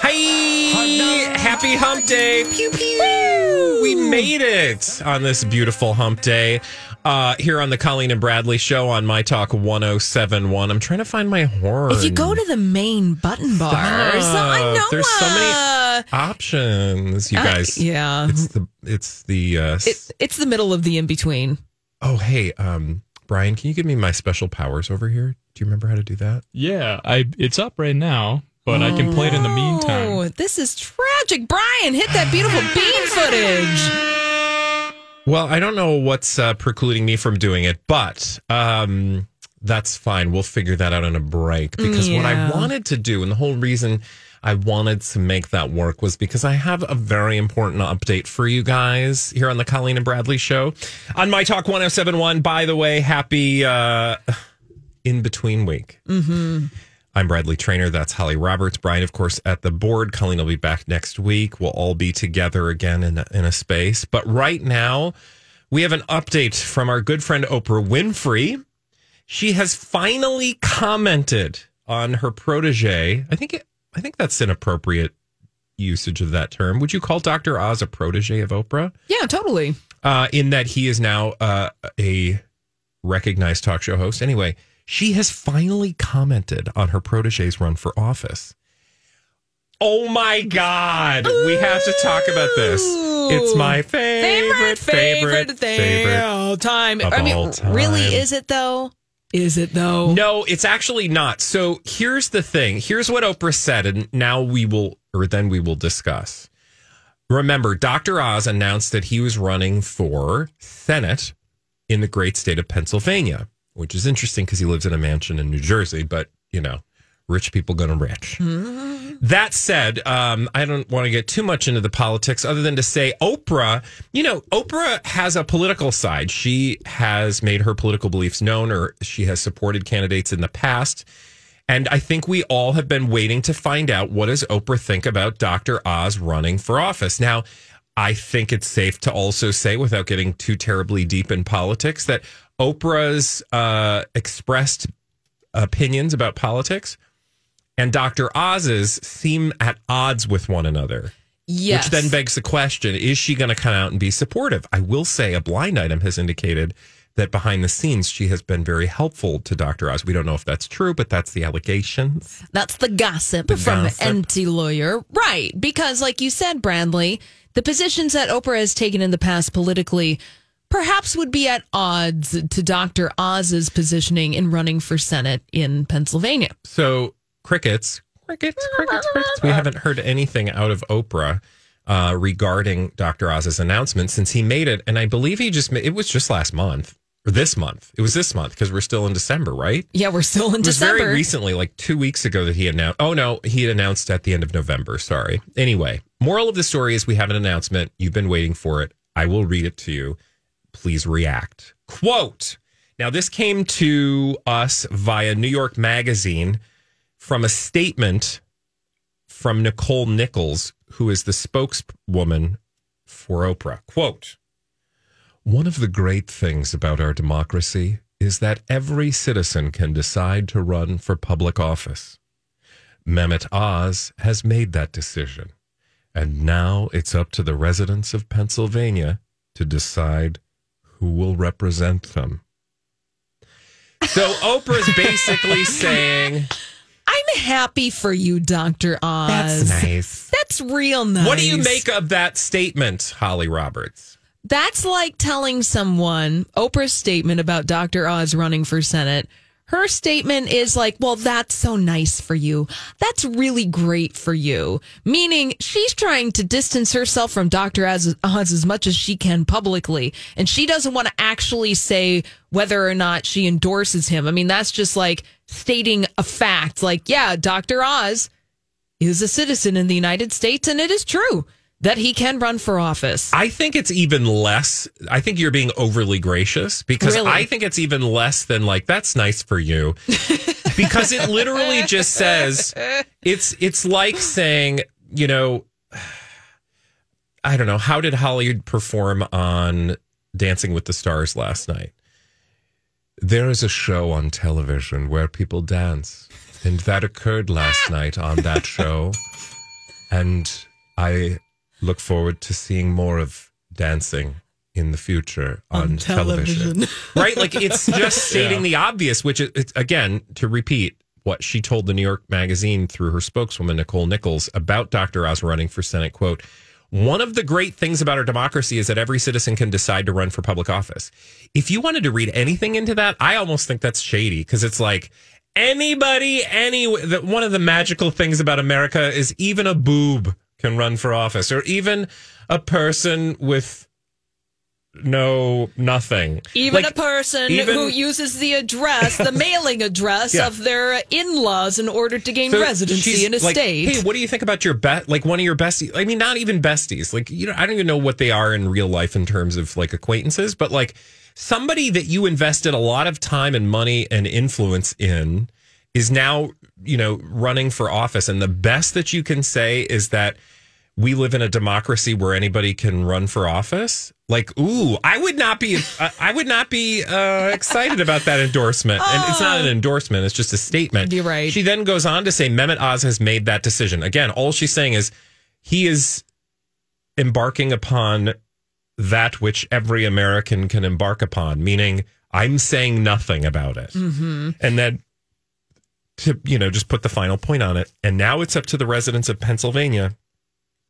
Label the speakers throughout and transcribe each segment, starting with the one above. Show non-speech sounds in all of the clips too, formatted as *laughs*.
Speaker 1: Hi! Happy hump day! Pew pew! We made it on this beautiful hump day uh, here on the Colleen and Bradley show on My Talk 1071. I'm trying to find my horn.
Speaker 2: If you go to the main button bars, I know
Speaker 1: There's so many
Speaker 2: uh,
Speaker 1: options, you
Speaker 2: uh,
Speaker 1: guys.
Speaker 2: yeah.
Speaker 1: It's the, it's the, uh,
Speaker 2: it, it's the middle of the in between.
Speaker 1: oh, hey, um, Brian, can you give me my special powers over here? Do you remember how to do that?
Speaker 3: Yeah, I it's up right now, but I can play it in the
Speaker 2: Oh,
Speaker 3: meantime.
Speaker 2: this is tragic. Brian, hit that beautiful bean footage.
Speaker 1: Well, I don't know what's uh, precluding me from doing it, but um, that's fine. We'll figure that out in a break because what I wanted to do, and the whole reason I wanted to make that work was because I have a very important update for you guys here on the Colleen and Bradley show on My Talk 1071. By the way, happy uh, in between week. Mm-hmm. I'm Bradley Trainer. That's Holly Roberts. Brian, of course, at the board. Colleen will be back next week. We'll all be together again in a, in a space. But right now, we have an update from our good friend Oprah Winfrey. She has finally commented on her protege. I think it, I think that's an appropriate usage of that term. Would you call Dr. Oz a protege of Oprah?
Speaker 2: Yeah, totally.
Speaker 1: uh, in that he is now uh, a recognized talk show host. Anyway, she has finally commented on her protege's run for office. Oh my God. We have to talk about this. It's my favorite, favorite, favorite,
Speaker 2: thing of all time.
Speaker 1: of
Speaker 2: I mean,
Speaker 1: all time.
Speaker 2: really, is it though? Is it though?
Speaker 1: No, it's actually not. So here's the thing. Here's what Oprah said, and now we will, or then we will discuss. Remember, Dr. Oz announced that he was running for Senate in the great state of Pennsylvania, which is interesting because he lives in a mansion in New Jersey, but you know, rich people gonna rich. That said, um, I don't want to get too much into the politics other than to say Oprah, you know, Oprah has a political side. She has made her political beliefs known or she has supported candidates in the past. And I think we all have been waiting to find out what does Oprah think about Dr. Oz running for office. Now, I think it's safe to also say, without getting too terribly deep in politics, that Oprah's uh, expressed opinions about politics and Dr. Oz's seem at odds with one another.
Speaker 2: Yes.
Speaker 1: Which then begs the question is she going to come out and be supportive? I will say a blind item has indicated that behind the scenes she has been very helpful to Dr. Oz. We don't know if that's true, but that's the allegations.
Speaker 2: That's the gossip
Speaker 1: The
Speaker 2: from
Speaker 1: gossip.
Speaker 2: NT Lawyer. Right. Because, like you said, Bradley, the positions that Oprah has taken in the past politically perhaps would be at odds to Dr. Oz's positioning in running for Senate in Pennsylvania.
Speaker 1: So crickets, crickets, crickets, crickets. We haven't heard anything out of Oprah uh, regarding Dr. Oz's announcement since he made it, and I believe he just ma- it was just last month or this month. It was this month because we're still in December, right?
Speaker 2: Yeah, we're still in
Speaker 1: It was
Speaker 2: December.
Speaker 1: very recently, like two weeks ago, that he announced. Oh no, he had announced at the end of November. Sorry. Anyway, moral of the story is we have an announcement. You've been waiting for it. I will read it to you. Please react. Quote. Now, this came to us via New York Magazine from a statement from Nicole Nichols, who is the spokeswoman for Oprah. Quote One of the great things about our democracy is that every citizen can decide to run for public office. Mehmet Oz has made that decision, and now it's up to the residents of Pennsylvania to decide who will represent them. So Oprah's basically *laughs* saying,
Speaker 2: I'm happy for you, Dr. Oz.
Speaker 1: That's nice.
Speaker 2: That's real nice.
Speaker 1: What do you make of that statement, Holly Roberts?
Speaker 2: That's like telling someone Oprah's statement about Dr. Oz running for Senate. Her statement is like, well, that's so nice for you. That's really great for you. Meaning she's trying to distance herself from Dr. Oz, Oz as much as she can publicly. And she doesn't want to actually say whether or not she endorses him. I mean, that's just like stating a fact. Like, yeah, Dr. Oz is a citizen in the United States, and it is true that he can run for office.
Speaker 1: I think it's even less. I think you're being overly gracious because
Speaker 2: Really?
Speaker 1: I think it's even less than like that's nice for you. *laughs* because it literally just says it's it's like saying, you know, I don't know, how did Hollywood perform on Dancing with the Stars last night? There is a show on television where people dance. And that occurred last night on that show. *laughs* And I look forward to seeing more of dancing in the future on, television. *laughs* right? Like it's just *laughs* stating the obvious, which is, it's, again, to repeat what she told the New York Magazine through her spokeswoman, Nicole Nichols, about Dr. Oz running for Senate. Quote, one of the great things about our democracy is that every citizen can decide to run for public office. If you wanted to read anything into that, I almost think that's shady because it's like anybody, any, one of the magical things about America is even a boob can run for office or even a person with no nothing.
Speaker 2: Even
Speaker 1: Like,
Speaker 2: a person
Speaker 1: even-
Speaker 2: who uses the address, the *laughs* mailing address
Speaker 1: Yeah.
Speaker 2: of their in-laws in order to gain
Speaker 1: So
Speaker 2: residency in a
Speaker 1: like,
Speaker 2: state.
Speaker 1: Hey, what do you think about your best Like one of your besties? I mean, not even besties. Like you know, I don't even know what they are in real life in terms of like acquaintances, but like somebody that you invested a lot of time and money and influence in is now you know running for office, and the best that you can say is that we live in a democracy where anybody can run for office. Like, ooh, I would not be, uh, I would not be uh, excited about that endorsement. And it's not an endorsement; it's just a statement.
Speaker 2: You're right.
Speaker 1: She then goes on to say Mehmet Oz has made that decision. Again, all she's saying is he is embarking upon that which every American can embark upon, meaning I'm saying nothing about it. And then to, you know, just put the final point on it. And now it's up to the residents of Pennsylvania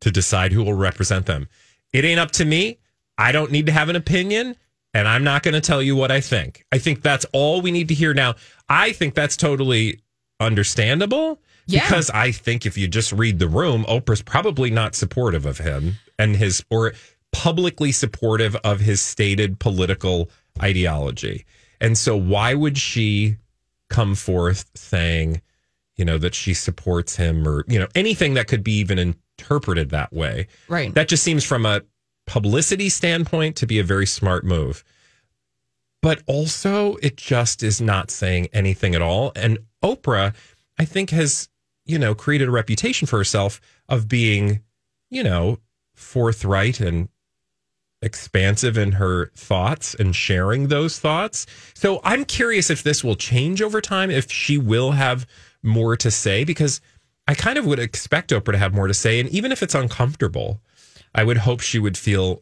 Speaker 1: to decide who will represent them. It ain't up to me. I don't need to have an opinion. And I'm not going to tell you what I think. I think that's all we need to hear now. I think that's totally understandable
Speaker 2: Yeah.
Speaker 1: because I think if you just read the room, Oprah's probably not supportive of him and his, or publicly supportive of his stated political ideology. And so why would she come forth saying, you know, that she supports him or, you know, anything that could be even interpreted that way?
Speaker 2: right.
Speaker 1: That just seems from a publicity standpoint to be a very smart move. But also, it just is not saying anything at all. And Oprah, I think, has, you know, created a reputation for herself of being, you know, forthright and expansive in her thoughts and sharing those thoughts. So I'm curious if this will change over time, if she will have more to say, because I kind of would expect Oprah to have more to say. And even if it's uncomfortable, I would hope she would feel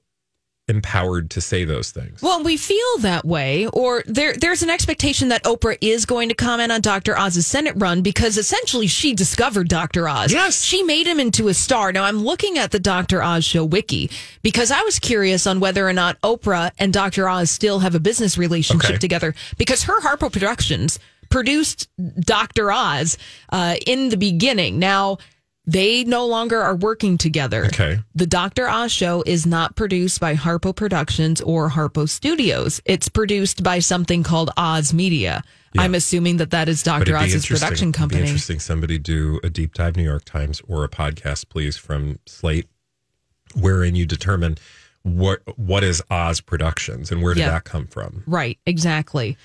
Speaker 1: empowered to say those things.
Speaker 2: Well, we feel that way, or there there's an expectation that Oprah is going to comment on Dr. Oz's Senate run because essentially she discovered Dr. Oz.
Speaker 1: Yes.
Speaker 2: She made him into a star. Now I'm looking at the Dr. Oz show wiki because I was curious on whether or not Oprah and Dr. Oz still have a business relationship
Speaker 1: Okay.
Speaker 2: together because her Harpo Productions produced Dr. Oz uh, in the beginning. Now they no longer are working together.
Speaker 1: Okay.
Speaker 2: The Dr. Oz show is not produced by Harpo Productions or Harpo Studios. It's produced by something called Oz Media. I'm assuming that that is Dr. Oz's production
Speaker 1: it'd be
Speaker 2: company.
Speaker 1: interesting. Somebody do a deep dive New York Times or a podcast, please, from Slate, wherein you determine what what is Oz Productions and where did
Speaker 2: Yeah.
Speaker 1: that come from?
Speaker 2: Right, exactly.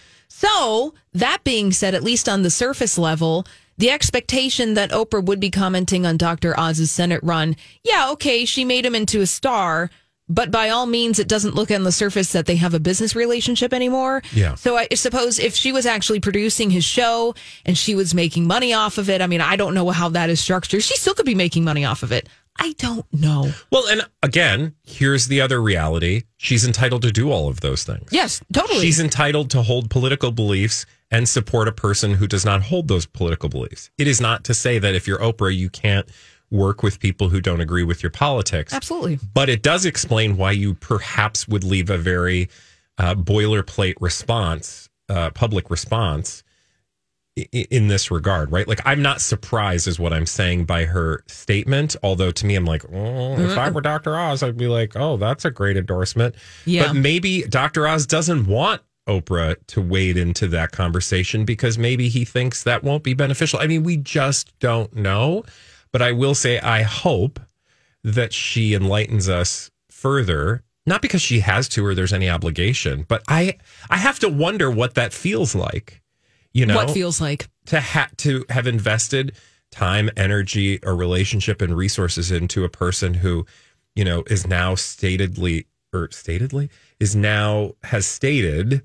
Speaker 2: So, that being said, at least on the surface level, the expectation that Oprah would be commenting on Dr. Oz's Senate run, yeah, okay, she made him into a star, but by all means, it doesn't look on the surface that they have a business relationship anymore.
Speaker 1: Yeah.
Speaker 2: So, I suppose if she was actually producing his show and she was making money off of it, I mean, I don't know how that is structured. She still could be making money off of it. I don't know.
Speaker 1: Well, and again, here's the other reality: she's entitled to do all of those things.
Speaker 2: Yes, totally.
Speaker 1: She's entitled to hold political beliefs and support a person who does not hold those political beliefs. It is not to say that if you're Oprah, you can't work with people who don't agree with your politics.
Speaker 2: Absolutely.
Speaker 1: But it does explain why you perhaps would leave a very uh, boilerplate response, uh, public response, in this regard, right? Like, I'm not surprised, is what I'm saying by her statement. Although to me, I'm like, oh, if I were Dr. Oz, I'd be like, oh, that's a great endorsement.
Speaker 2: Yeah.
Speaker 1: But maybe Dr. Oz doesn't want Oprah to wade into that conversation because maybe he thinks that won't be beneficial. I mean, we just don't know. But I will say, I hope that she enlightens us further. Not because she has to or there's any obligation, but I I have to wonder what that feels like. You know,
Speaker 2: what feels like?
Speaker 1: to ha- to have invested time, energy, a relationship, and resources into a person who, you know, is now statedly or statedly is now has stated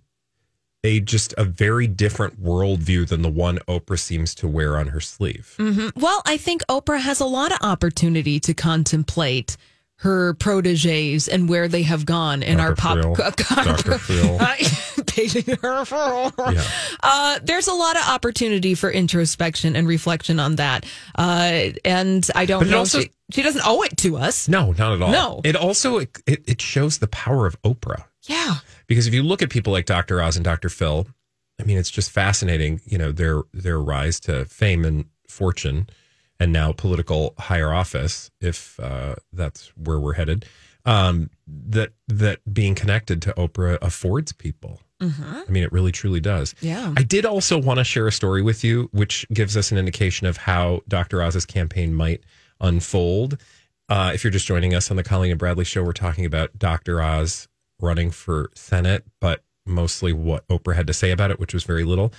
Speaker 1: a just a very different worldview than the one Oprah seems to wear on her sleeve. Mm-hmm.
Speaker 2: Well, I think Oprah has a lot of opportunity to contemplate her proteges and where they have gone in our pop.
Speaker 1: Frill. Dr. Frill.
Speaker 2: Paging her for
Speaker 1: Yeah.
Speaker 2: uh, there's a lot of opportunity for introspection and reflection on that. Uh, and I don't
Speaker 1: But
Speaker 2: know.
Speaker 1: also-
Speaker 2: she, she doesn't owe it to us.
Speaker 1: No, not at all.
Speaker 2: No.
Speaker 1: It also it, it shows the power of Oprah.
Speaker 2: Yeah.
Speaker 1: because if you look at people like Dr. Oz and Dr. Phil, I mean, it's just fascinating, you know, their their rise to fame and fortune, and now political higher office, if uh, that's where we're headed. Um, that that being connected to Oprah affords people. I mean, it really truly does.
Speaker 2: Yeah.
Speaker 1: I did also want to share a story with you, which gives us an indication of how Dr. Oz's campaign might unfold. Uh, if you're just joining us on the Colleen and Bradley show, we're talking about Dr. Oz running for Senate, but mostly what Oprah had to say about it, which was very little.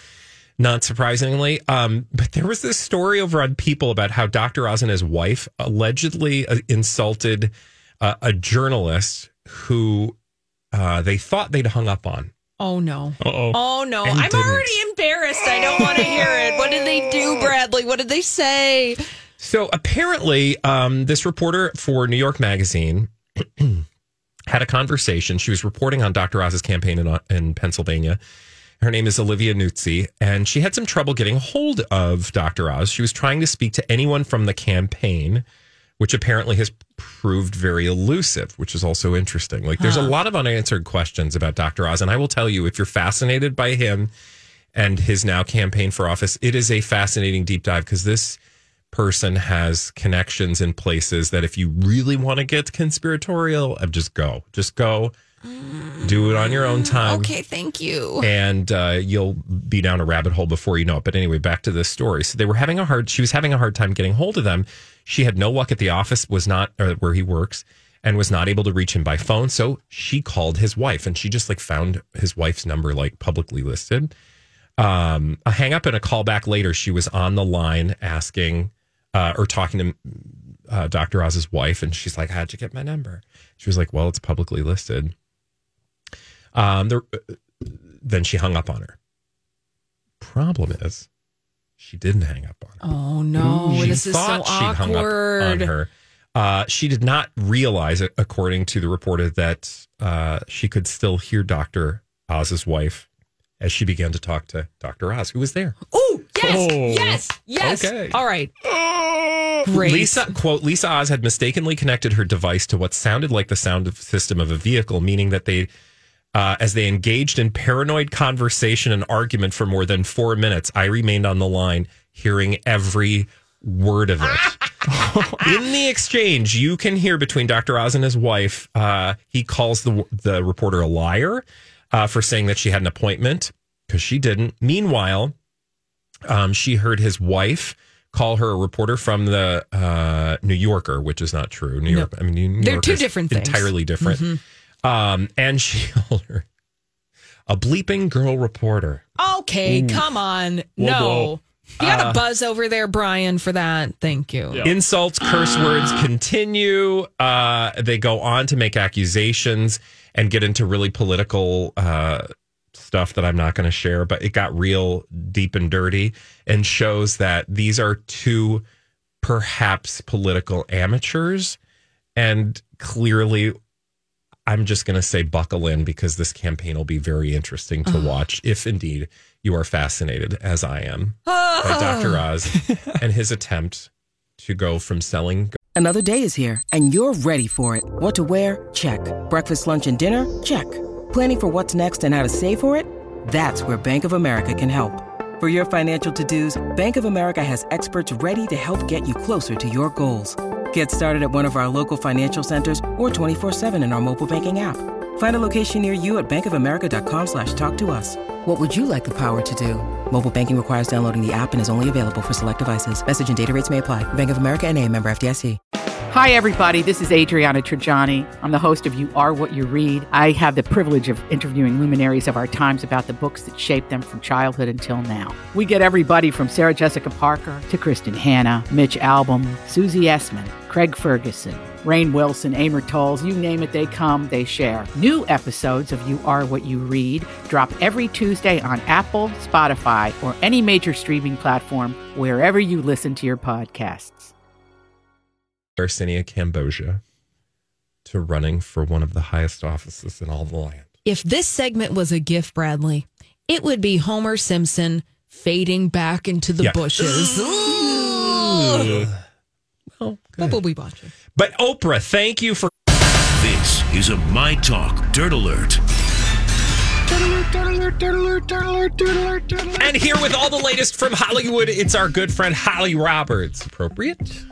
Speaker 1: Not surprisingly, um, but there was this story over on People about how Dr. Oz and his wife allegedly uh, insulted uh, a journalist who uh, they thought they'd hung up on.
Speaker 2: Oh no.
Speaker 3: Uh-oh.
Speaker 2: Oh no.
Speaker 1: And
Speaker 2: I'm
Speaker 1: didn't.
Speaker 2: already embarrassed. I don't want to hear it. What did they do, Bradley? What did they say?
Speaker 1: So apparently, um, this reporter for New York Magazine *clears throat* had a conversation. She was reporting on Dr. Oz's campaign in, in Pennsylvania. Her name is Olivia Nuzzi, and she had some trouble getting hold of Dr. Oz. She was trying to speak to anyone from the campaign, which apparently has proved very elusive, which is also interesting. Like, there's a lot of unanswered questions about Dr. Oz, and I will tell you, if you're fascinated by him and his now campaign for office, it is a fascinating deep dive because this person has connections in places that if you really want to get conspiratorial, uh, just go, just go, do it on your own time.
Speaker 2: Okay, thank you.
Speaker 1: And uh, you'll be down a rabbit hole before you know it. But anyway, back to this story. So they were having a hard. She was having a hard time getting hold of them. She had no luck at the office. Was not uh, where he works, and was not able to reach him by phone. So she called his wife, and she just like found his wife's number like publicly listed. Um, a hang up and a call back later. She was on the line asking uh, or talking to uh, Dr. Oz's wife, and she's like, "How'd you get my number?" She was like, "Well, it's publicly listed." Um, there, then she hung up on her. Problem is, she didn't hang up on her.
Speaker 2: Oh no,
Speaker 1: she
Speaker 2: this is so
Speaker 1: thought she'd hung up on
Speaker 2: awkward.
Speaker 1: her. Uh, she did not realize, according to the reporter, that uh, she could still hear Dr. Oz's wife as she began to talk to Dr. Oz, who was there.
Speaker 2: Oh yes,
Speaker 3: Oh.
Speaker 2: yes, yes.
Speaker 1: Okay.
Speaker 2: All right. *gasps* Great.
Speaker 1: Lisa, quote, Lisa Oz had mistakenly connected her device to what sounded like the sound of- system of a vehicle, meaning that they, uh, as they engaged in paranoid conversation and argument for more than four minutes, I remained on the line, hearing every word of it. *laughs* In the exchange, you can hear between Dr. Oz and his wife, uh, he calls the the reporter a liar uh, for saying that she had an appointment because she didn't. Meanwhile, um, she heard his wife call her a reporter from the uh, New Yorker, which is not true. New York, I mean, New
Speaker 2: They're two different things. Mm-hmm.
Speaker 1: entirely different. Um, and she a bleeping girl reporter.
Speaker 2: Okay, come on. no.
Speaker 3: whoa.
Speaker 2: You got
Speaker 1: Uh,
Speaker 2: a buzz over there, Brian, for that. Thank you.
Speaker 3: Yeah.
Speaker 1: Insults, curse *gasps* words continue. Uh, they go on to make accusations and get into really political uh, stuff that I'm not going to share, but it got real deep and dirty and shows that these are two perhaps political amateurs. And clearly, I'm just going to say buckle in because this campaign will be very interesting to *sighs* watch if indeed you are fascinated, as I am, *sighs* by Dr. Oz and his attempt to go from selling
Speaker 4: Another day is here, and you're ready for it. What to wear? Check. Breakfast, lunch, and dinner? Check. Planning for what's next and how to save for it? That's where Bank of America can help. For your financial to-dos, Bank of America has experts ready to help get you closer to your goals. Get started at one of our local financial centers or 24-7 in our mobile banking app. Find a location near you at bankofamerica.com slash talk to us. What would you like the power to do? Mobile banking requires downloading the app and is only available for select devices. Message and data rates may apply. Bank of America and a member FDIC.
Speaker 5: Hi, everybody. This is Adriana Trigiani. I'm the host of You Are What You Read. I have the privilege of interviewing luminaries of our times about the books that shaped them from childhood until now. We get everybody from Sarah Jessica Parker to Kristin Hannah, Mitch Albom, Susie Essman, Craig Ferguson, Rainn Wilson, Amor Towles, you name it, they come, they share. New episodes of You Are What You Read drop every Tuesday on Apple, Spotify, or any major streaming platform wherever you listen to your podcasts.
Speaker 1: Garcinia Cambogia to running for one of the highest offices in all the land.
Speaker 2: If this segment was a gift, Bradley, it would be Homer Simpson fading back into the
Speaker 1: Yeah.
Speaker 2: bushes.
Speaker 1: Oh,
Speaker 2: What will we watching?
Speaker 1: But Oprah, thank you for
Speaker 6: This is a My Talk Dirt Alert.
Speaker 1: and here with all the latest from Hollywood. It's our good friend Holly Roberts. Appropriate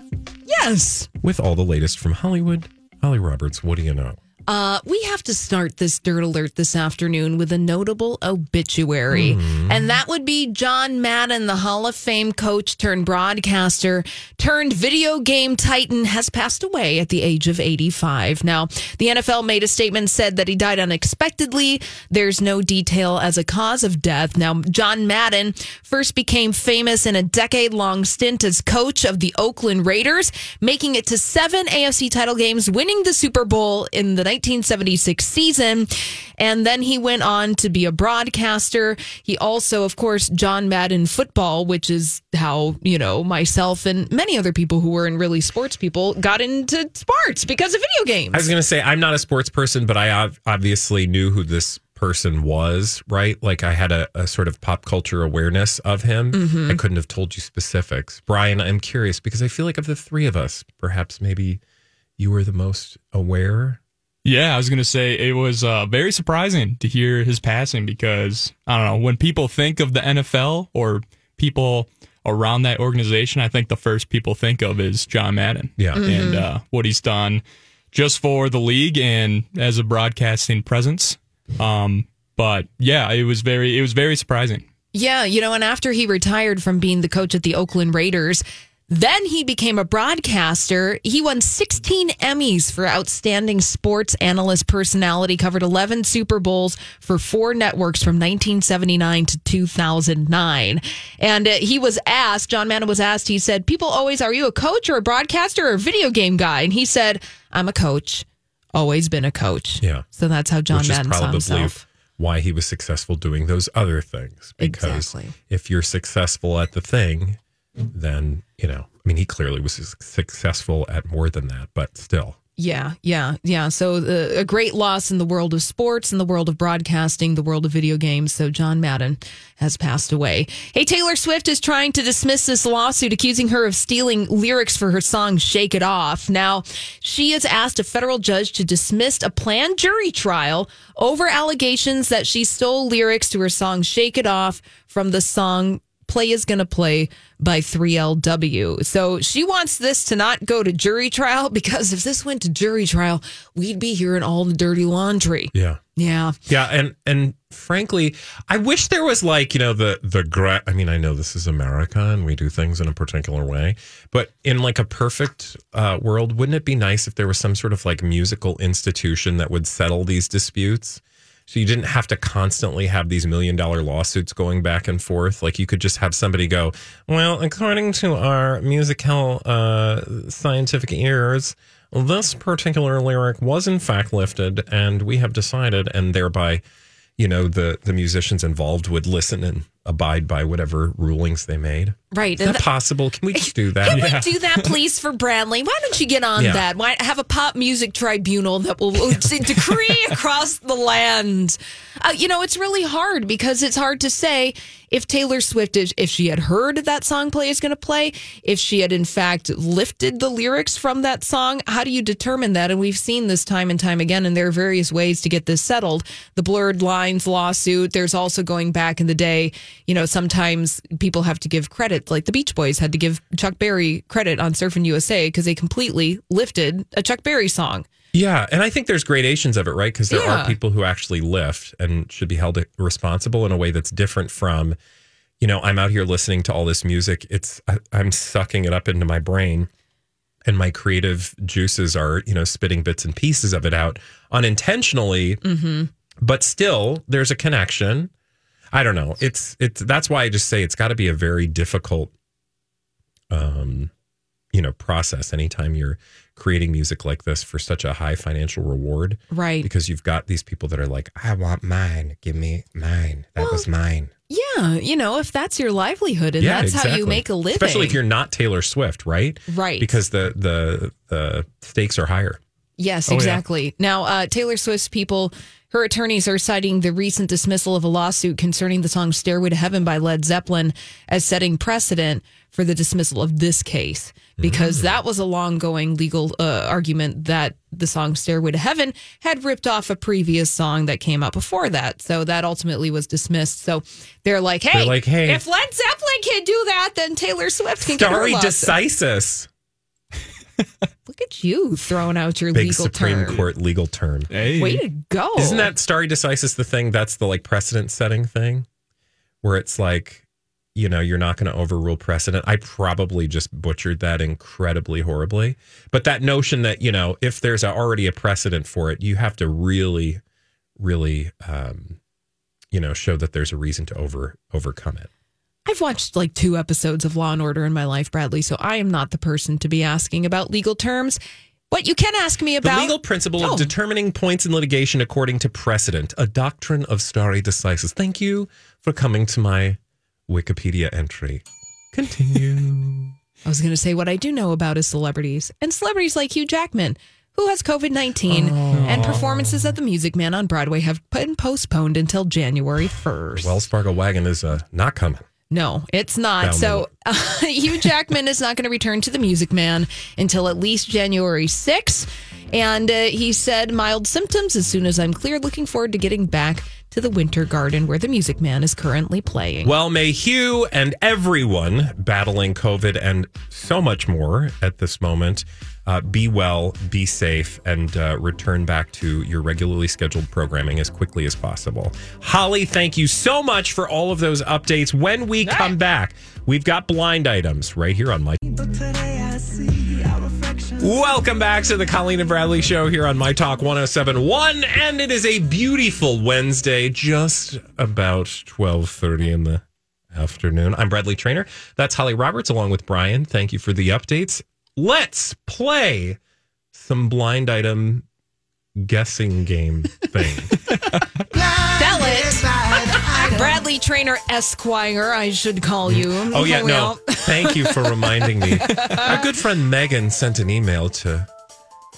Speaker 2: Yes.
Speaker 1: with all the latest from Hollywood. Holly Roberts, what do you know?
Speaker 2: Uh, we have to start this dirt alert this afternoon with a notable obituary. And that would be John Madden, the Hall of Fame coach turned broadcaster turned video game titan, has passed away at the age of 85. Now, the NFL made a statement said that he died unexpectedly. There's no detail as a cause of death. Now, John Madden first became famous in a decade long stint as coach of the Oakland Raiders, making it to seven AFC title games, winning the Super Bowl in the 1976 season. And then he went on to be a broadcaster. He also, of course, John Madden football, which is how, you know, myself and many other people who weren't really sports people got into sports because of video games.
Speaker 1: I was going to say I'm not a sports person, but I obviously knew who this person was, right? Like I had a, a sort of pop culture awareness of him.
Speaker 2: Mm-hmm.
Speaker 1: I couldn't have told you specifics. Brian, I'm curious because I feel like of the three of us, perhaps maybe you were the most aware.
Speaker 3: Yeah, I was going to say it was uh, very surprising to hear his passing because I don't know when people think of the NFL or people around that organization, I think the first people think of is John Madden.
Speaker 1: Yeah.
Speaker 2: Mm-hmm.
Speaker 3: and uh, what he's done just for the league and as a broadcasting presence. Um, but yeah, it was very it was very surprising.
Speaker 2: Yeah, you know, and after he retired from being the coach at the Oakland Raiders, then he became a broadcaster. He won 16 Emmys for outstanding sports analyst personality, covered 11 Super Bowls for four networks from 1979 to 2009. And uh, he was asked, John Madden was asked, he said, People always, are you a coach or a broadcaster or a video game guy? And he said, I'm a coach, always been a coach.
Speaker 1: Yeah.
Speaker 2: So that's how John
Speaker 1: which
Speaker 2: Madden saw
Speaker 1: probably
Speaker 2: himself.
Speaker 1: why he was successful doing those other things. Because
Speaker 2: Exactly.
Speaker 1: if you're successful at the thing, then, you know, I mean, he clearly was successful at more than that, but still.
Speaker 2: Yeah, yeah, yeah. So uh, a great loss in the world of sports, in the world of broadcasting, the world of video games. So John Madden has passed away. Hey, Taylor Swift is trying to dismiss this lawsuit accusing her of stealing lyrics for her song "Shake It Off." Now, she has asked a federal judge to dismiss a planned jury trial over allegations that she stole lyrics to her song "Shake It Off" from the song Play is Gonna Play by 3LW. So she wants this to not go to jury trial because if this went to jury trial, we'd be hearing all the dirty laundry.
Speaker 1: Yeah.
Speaker 2: Yeah.
Speaker 1: Yeah, and and frankly, I wish there was like you know the the gra- I mean, I know this is America and we do things in a particular way, but in like a perfect uh, world, wouldn't it be nice if there was some sort of like musical institution that would settle these disputes? So you didn't have to constantly have these million dollar lawsuits going back and forth. Like you could just have somebody go, well, according to our musical uh, scientific ears, this particular lyric was in fact lifted, and we have decided, and thereby, you know, the the musicians involved would listen and abide by whatever rulings they made.
Speaker 2: Right.
Speaker 1: Is that possible? Can we just do that? *laughs*
Speaker 2: Can we do that, please, for Bradley? Why don't you get on
Speaker 1: Yeah.
Speaker 2: that? Why have a pop music tribunal that will *laughs* decree across the land? Uh, you know, it's really hard because it's hard to say if Taylor Swift, is, if she had heard that song play is going to play, if she had in fact lifted the lyrics from that song. How do you determine that? And we've seen this time and time again, and there are various ways to get this settled. The blurred lines lawsuit. There's also going back in the day, you know, sometimes people have to give credit, like the Beach Boys had to give Chuck Berry credit on Surfing USA because they completely lifted a Chuck Berry song.
Speaker 1: Yeah, and I think there's gradations of it, right? Because there
Speaker 2: Yeah.
Speaker 1: are people who actually lift and should be held responsible in a way that's different from, you know, I'm out here listening to all this music. It's I, I'm sucking it up into my brain, and my creative juices are, you know, spitting bits and pieces of it out unintentionally. Mm-hmm. But still, there's a connection. I don't know. It's it's that's why I just say it's got to be a very difficult, um, you know, process. Anytime you're creating music like this for such a high financial reward,
Speaker 2: Right.
Speaker 1: because you've got these people that are like, I want mine. Give me mine. That was mine.
Speaker 2: Yeah, you know, if that's your livelihood and that's how you make a living.
Speaker 1: Especially if you're not Taylor Swift, right?
Speaker 2: Right.
Speaker 1: Because the the the stakes are higher.
Speaker 2: Yes,
Speaker 3: Oh, yeah.
Speaker 2: exactly. Now, uh, Taylor Swift's people, her attorneys are citing the recent dismissal of a lawsuit concerning the song Stairway to Heaven by Led Zeppelin as setting precedent for the dismissal of this case because that was a long going legal uh, argument that the song Stairway to Heaven had ripped off a previous song that came out before that. So that ultimately was dismissed. So they're like, hey,
Speaker 1: They're like, hey.
Speaker 2: if Led Zeppelin can do that, then Taylor Swift can
Speaker 1: Stare
Speaker 2: get her lawsuit.
Speaker 1: decisis. *laughs*
Speaker 2: Look at you throwing out your
Speaker 1: Big
Speaker 2: legal
Speaker 1: Supreme
Speaker 2: term.
Speaker 1: Court legal term.
Speaker 3: Hey.
Speaker 2: Way to go.
Speaker 1: Isn't that stare decisis the thing? That's the like precedent setting thing, where it's like, you know, you're not going to overrule precedent. I probably just butchered that incredibly horribly. But that notion that you know, if there's already a precedent for it, you have to really, really, um, you know, show that there's a reason to over overcome it.
Speaker 2: I've watched like two episodes of Law and Order in my life, Bradley, so I am not the person to be asking about legal terms. What you can ask me about The
Speaker 1: legal principle
Speaker 2: Oh.
Speaker 1: of determining points in litigation according to precedent, a doctrine of stare decisis. Thank you for coming to my Wikipedia entry. Continue. *laughs*
Speaker 2: I was going to say what I do know about is celebrities and celebrities like Hugh Jackman, who has COVID 19, and performances at the Music Man on Broadway have been postponed until January 1st.
Speaker 1: Wells Fargo wagon is uh, not coming.
Speaker 2: No, it's not. So uh, *laughs* Hugh Jackman is not going to return to the Music Man until at least January 6th. And uh, he said mild symptoms as soon as I'm clear. Looking forward to getting back to the Winter Garden where the Music Man is currently playing.
Speaker 1: Well, may Hugh and everyone battling COVID and so much more at this moment uh, be well, be safe, and uh, return back to your regularly scheduled programming as quickly as possible. Holly, thank you so much for all of those updates. When we come back, we've got blind items right here on my. Welcome back to the Colleen and Bradley Show here on My Talk 1071. And it is a beautiful Wednesday, just about 1230 in the afternoon. I'm Bradley Trainer. That's Holly Roberts along with Brian. Thank you for the updates. Let's play some blind item guessing game thing. *laughs* *laughs*
Speaker 2: Sell. *laughs* Bradley Trainer Esquire, I should call you.
Speaker 1: oh, yeah, no.
Speaker 2: Well,
Speaker 1: Thank you for reminding me. *laughs* Our good friend Megan sent an email to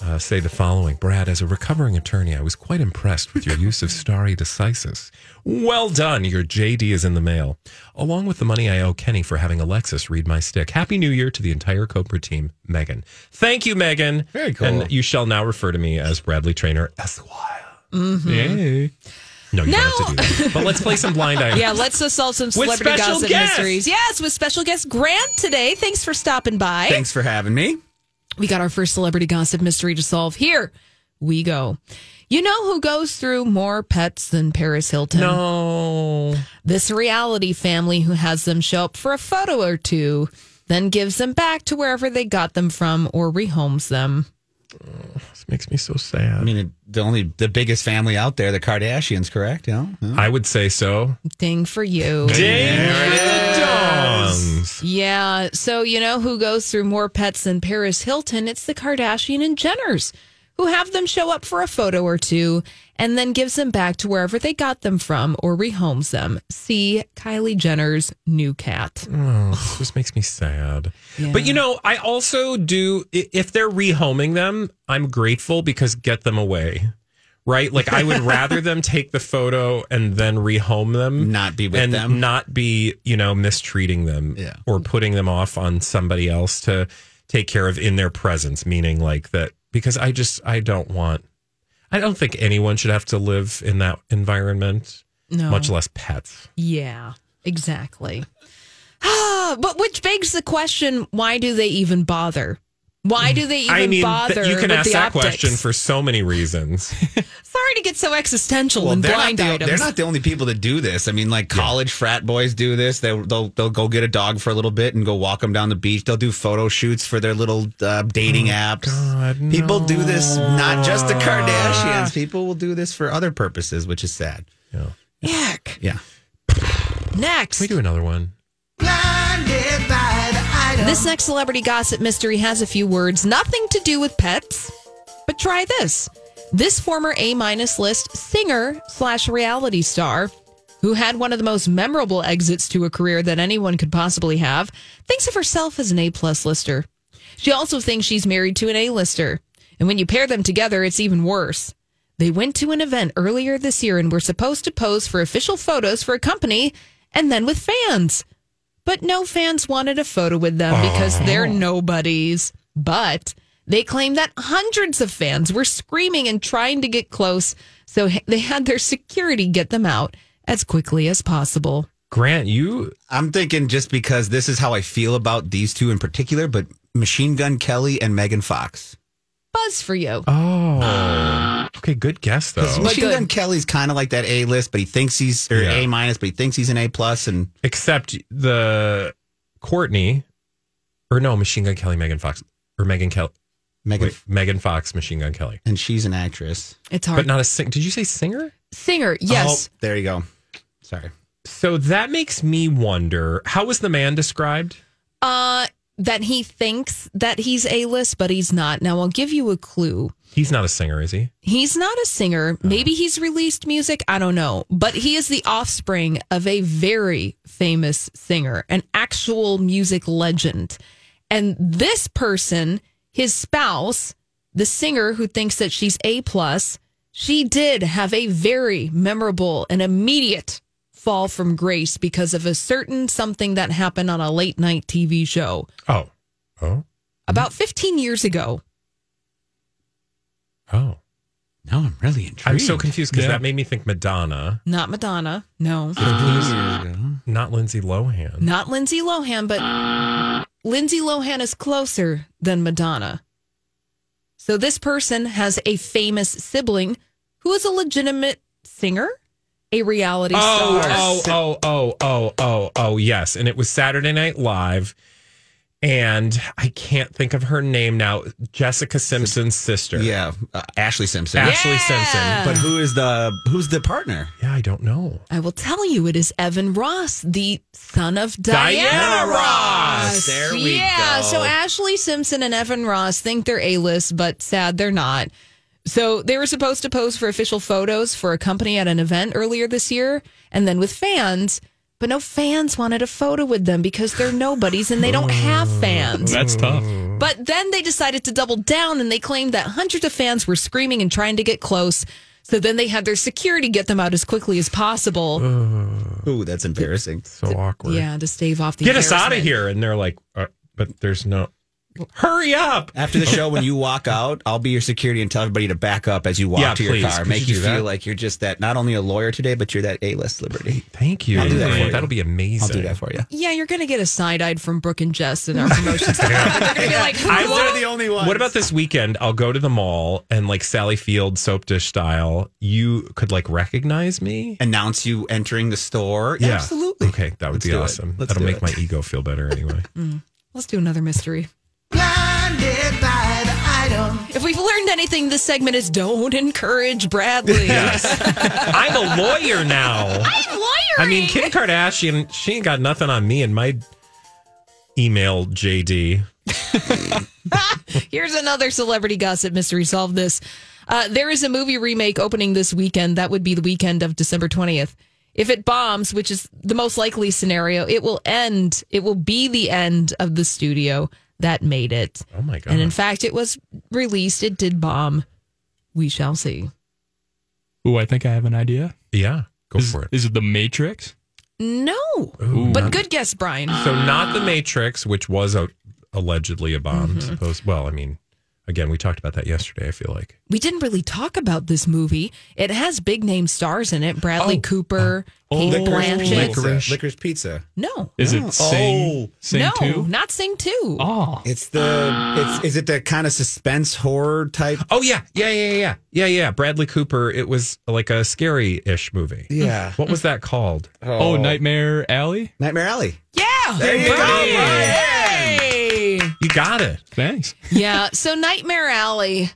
Speaker 1: uh, say the following Brad, as a recovering attorney, I was quite impressed with your use of stare decisis. Well done. Your JD is in the mail, along with the money I owe Kenny for having Alexis read my stick. Happy New Year to the entire Cobra team, Megan. Thank you, Megan.
Speaker 7: Very cool.
Speaker 1: And you shall now refer to me as Bradley Trainer Esquire.
Speaker 3: Yay.
Speaker 1: No, you
Speaker 2: No.
Speaker 1: don't have to do that. *laughs* But let's play some blind items.
Speaker 2: Yeah, let's solve some celebrity gossip
Speaker 1: guest.
Speaker 2: mysteries. Yes, with special guest Grant today. Thanks for stopping by.
Speaker 7: Thanks for having me.
Speaker 2: We got our first celebrity gossip mystery to solve. Here we go. You know who goes through more pets than Paris Hilton?
Speaker 1: No.
Speaker 2: This reality family who has them show up for a photo or two, then gives them back to wherever they got them from or rehomes them.
Speaker 1: This makes me so sad.
Speaker 7: I mean, it, the only the biggest family out there, the Kardashians, correct? You know? Yeah.
Speaker 1: I would say so.
Speaker 2: Ding for you.
Speaker 1: Ding for the dongs.
Speaker 2: Yeah. So, you know who goes through more pets than Paris Hilton? It's the Kardashian and Jenners who have them show up for a photo or two and then gives them back to wherever they got them from or rehomes them. See Kylie Jenner's new cat.
Speaker 1: Oh, this makes me sad. But you know, I also do, if they're rehoming them, I'm grateful because get them away. Right? Like, I would *laughs* rather them take the photo and then rehome them,
Speaker 7: Not be with
Speaker 1: and
Speaker 7: them.
Speaker 1: not be, you know, mistreating them
Speaker 7: Yeah.
Speaker 1: or putting them off on somebody else to take care of in their presence, meaning like that, because I just, I don't want, I don't think anyone should have to live in that environment,
Speaker 2: No.
Speaker 1: much less pets.
Speaker 2: Yeah. Exactly. *sighs* But which begs the question: Why do they even bother? Why do they even
Speaker 1: I mean, th-
Speaker 2: bother?
Speaker 1: you can
Speaker 2: with
Speaker 1: ask
Speaker 2: the
Speaker 1: that
Speaker 2: optics?
Speaker 1: question for so many reasons. *laughs*
Speaker 2: Sorry to get so existential
Speaker 7: Well,
Speaker 2: and
Speaker 7: they're not,
Speaker 2: blind
Speaker 7: the,
Speaker 2: items.
Speaker 7: they're not the only people that do this. I mean, like college frat boys do this. They'll, they'll they'll go get a dog for a little bit and go walk them down the beach. They'll do photo shoots for their little uh, dating apps.
Speaker 1: God,
Speaker 7: people do this not just the. Kardashians. People will do this for other purposes, which is sad.
Speaker 1: Yeah.
Speaker 2: Yuck.
Speaker 7: Yeah.
Speaker 2: Next, *sighs*
Speaker 1: Can we do another one?
Speaker 2: This next celebrity gossip mystery has a few words, nothing to do with pets. But try this. This former A minus list singer slash reality star, who had one of the most memorable exits to a career that anyone could possibly have, thinks of herself as an A plus lister. She also thinks she's married to an A lister. And when you pair them together, it's even worse. They went to an event earlier this year and were supposed to pose for official photos for a company and then with fans. But no fans wanted a photo with them because oh. they're nobodies. But they claim that hundreds of fans were screaming and trying to get close, so they had their security get them out as quickly as possible.
Speaker 1: Grant, you
Speaker 7: I'm thinking just because this is how I feel about these two in particular, but Machine Gun Kelly and Megan Fox.
Speaker 2: Buzz for you.
Speaker 1: Oh. Okay, good guess though.
Speaker 7: Because Machine
Speaker 2: good.
Speaker 7: Gun Kelly's kind of like that A list, but he thinks he's or
Speaker 1: Yeah.
Speaker 7: A minus, but he thinks he's an A plus, and
Speaker 1: Except the Courtney or no, Machine Gun Kelly, Megan Fox. Or Megan Kelly.
Speaker 7: Megan,
Speaker 1: Wait, Megan Fox, Machine Gun Kelly.
Speaker 7: and she's an actress.
Speaker 2: It's hard.
Speaker 1: But not a sing did you say singer?
Speaker 2: Singer, yes.
Speaker 7: Oh, there you go. Sorry.
Speaker 1: So that makes me wonder, how was the man described?
Speaker 2: Uh that he thinks that he's A list, but he's not. Now I'll give you a clue.
Speaker 1: He's not a singer, is he?
Speaker 2: He's not a singer. Uh-huh. Maybe he's released music. I don't know. But he is the offspring of a very famous singer, an actual music legend. And this person, his spouse, the singer who thinks that she's A plus, she did have a very memorable and immediate fall from grace because of a certain something that happened on a late night TV show
Speaker 1: Oh. Oh.
Speaker 2: about 15 years ago.
Speaker 1: Oh.
Speaker 7: Now I'm really intrigued.
Speaker 1: I'm so confused because
Speaker 3: Yeah.
Speaker 1: that made me think Madonna,
Speaker 2: Not Madonna. No. Ah.
Speaker 1: not Lindsay Lohan.
Speaker 2: Not Lindsay Lohan, but Lindsay Lohan is closer than Madonna. So this person has a famous sibling who is a legitimate singer, a reality
Speaker 1: Oh,
Speaker 2: star.
Speaker 1: oh, oh, oh, oh, oh, oh, yes. And it was Saturday Night Live. And I can't think of her name now. Jessica Simpson's sister.
Speaker 7: Yeah, uh, Ashlee Simpson.
Speaker 1: Ashlee
Speaker 2: Yeah.
Speaker 1: Simpson.
Speaker 7: But who is the who's the partner?
Speaker 1: Yeah, I don't know.
Speaker 2: I will tell you, it is Evan Ross, the son of Diana,
Speaker 1: Diana
Speaker 2: Ross.
Speaker 1: Ross.
Speaker 7: There we
Speaker 2: yeah,
Speaker 7: go.
Speaker 2: so Ashlee Simpson and Evan Ross think they're A list, but sad they're not. So they were supposed to pose for official photos for a company at an event earlier this year, and then with fans. But no fans wanted a photo with them because they're nobodies and they don't have *laughs* fans.
Speaker 3: That's tough.
Speaker 2: But then they decided to double down and they claimed that hundreds of fans were screaming and trying to get close. So then they had their security get them out as quickly as possible. *sighs*
Speaker 7: Ooh, that's embarrassing.
Speaker 1: So awkward.
Speaker 2: Yeah, to stave off the
Speaker 1: Get us out of here. And they're like, uh, but there's no. Hurry up.
Speaker 7: After the show, when you walk out, I'll be your security and tell everybody to back up as you walk
Speaker 1: Yeah,
Speaker 7: to your
Speaker 1: please.
Speaker 7: car.
Speaker 1: Could
Speaker 7: Make
Speaker 1: you
Speaker 7: you feel
Speaker 1: that?
Speaker 7: like you're just that not only a lawyer today, but you're that A list liberty.
Speaker 1: Thank you.
Speaker 7: I'll do that for you.
Speaker 1: That'll be amazing.
Speaker 7: I'll do that for you.
Speaker 2: Yeah, you're going to get a side eyed from Brooke and Jess in our promotions. *laughs* They're going to be like, who
Speaker 1: I-
Speaker 2: are
Speaker 1: they're
Speaker 7: the only one.
Speaker 1: What about this weekend? I'll go to the mall and like Sally Field soap dish style. You could like recognize me.
Speaker 7: Announce you entering the store.
Speaker 1: Yeah.
Speaker 7: Absolutely.
Speaker 1: Okay, that would
Speaker 7: Let's
Speaker 1: be awesome. That'll make
Speaker 7: it.
Speaker 1: my ego feel better anyway. *laughs* Mm.
Speaker 2: Let's do another mystery. If we've learned anything, this segment is don't encourage Bradley. *laughs*
Speaker 1: I'm a lawyer now. *laughs*
Speaker 2: I'm lawyer.
Speaker 1: I mean, Kim Kardashian, she ain't got nothing on me in my email, JD. *laughs*
Speaker 2: Here's another celebrity gossip mystery. Solve this. Uh, there is a movie remake opening this weekend. That would be the weekend of December 20th. If it bombs, which is the most likely scenario, it will end. It will be the end of the studio that made it.
Speaker 1: Oh my God.
Speaker 2: And in fact, it was released. It did bomb. We shall see.
Speaker 3: Ooh, I think I have an idea.
Speaker 1: yeah, go
Speaker 3: Is,
Speaker 1: for it.
Speaker 3: is it The Matrix?
Speaker 2: No,
Speaker 1: Ooh.
Speaker 2: but good guess, Brian.
Speaker 1: So not the Matrix, which was a, allegedly a bomb.
Speaker 2: Mm-hmm.
Speaker 1: Supposed. Well, I mean, Again, we talked about that yesterday. I feel like
Speaker 2: We didn't really talk about this movie. It has big name stars in it: Bradley oh. Cooper, oh.
Speaker 3: Cate Oh.
Speaker 2: Blanchett.
Speaker 1: Licorice.
Speaker 7: Licorice pizza.
Speaker 2: No,
Speaker 3: Is
Speaker 7: Oh.
Speaker 3: it Sing? Sing
Speaker 2: no,
Speaker 3: two?
Speaker 2: not Sing Two.
Speaker 3: Oh,
Speaker 7: It's the it's is it the kind of suspense horror type?
Speaker 1: Oh yeah, yeah, yeah, yeah, yeah, yeah. Bradley Cooper. It was like a scary-ish movie.
Speaker 7: Yeah.
Speaker 1: What was that called?
Speaker 3: oh, oh Nightmare Alley.
Speaker 7: Nightmare Alley.
Speaker 2: Yeah,
Speaker 7: There you go.
Speaker 2: Hey.
Speaker 1: You got it.
Speaker 3: Thanks.
Speaker 2: yeah. So Nightmare Alley,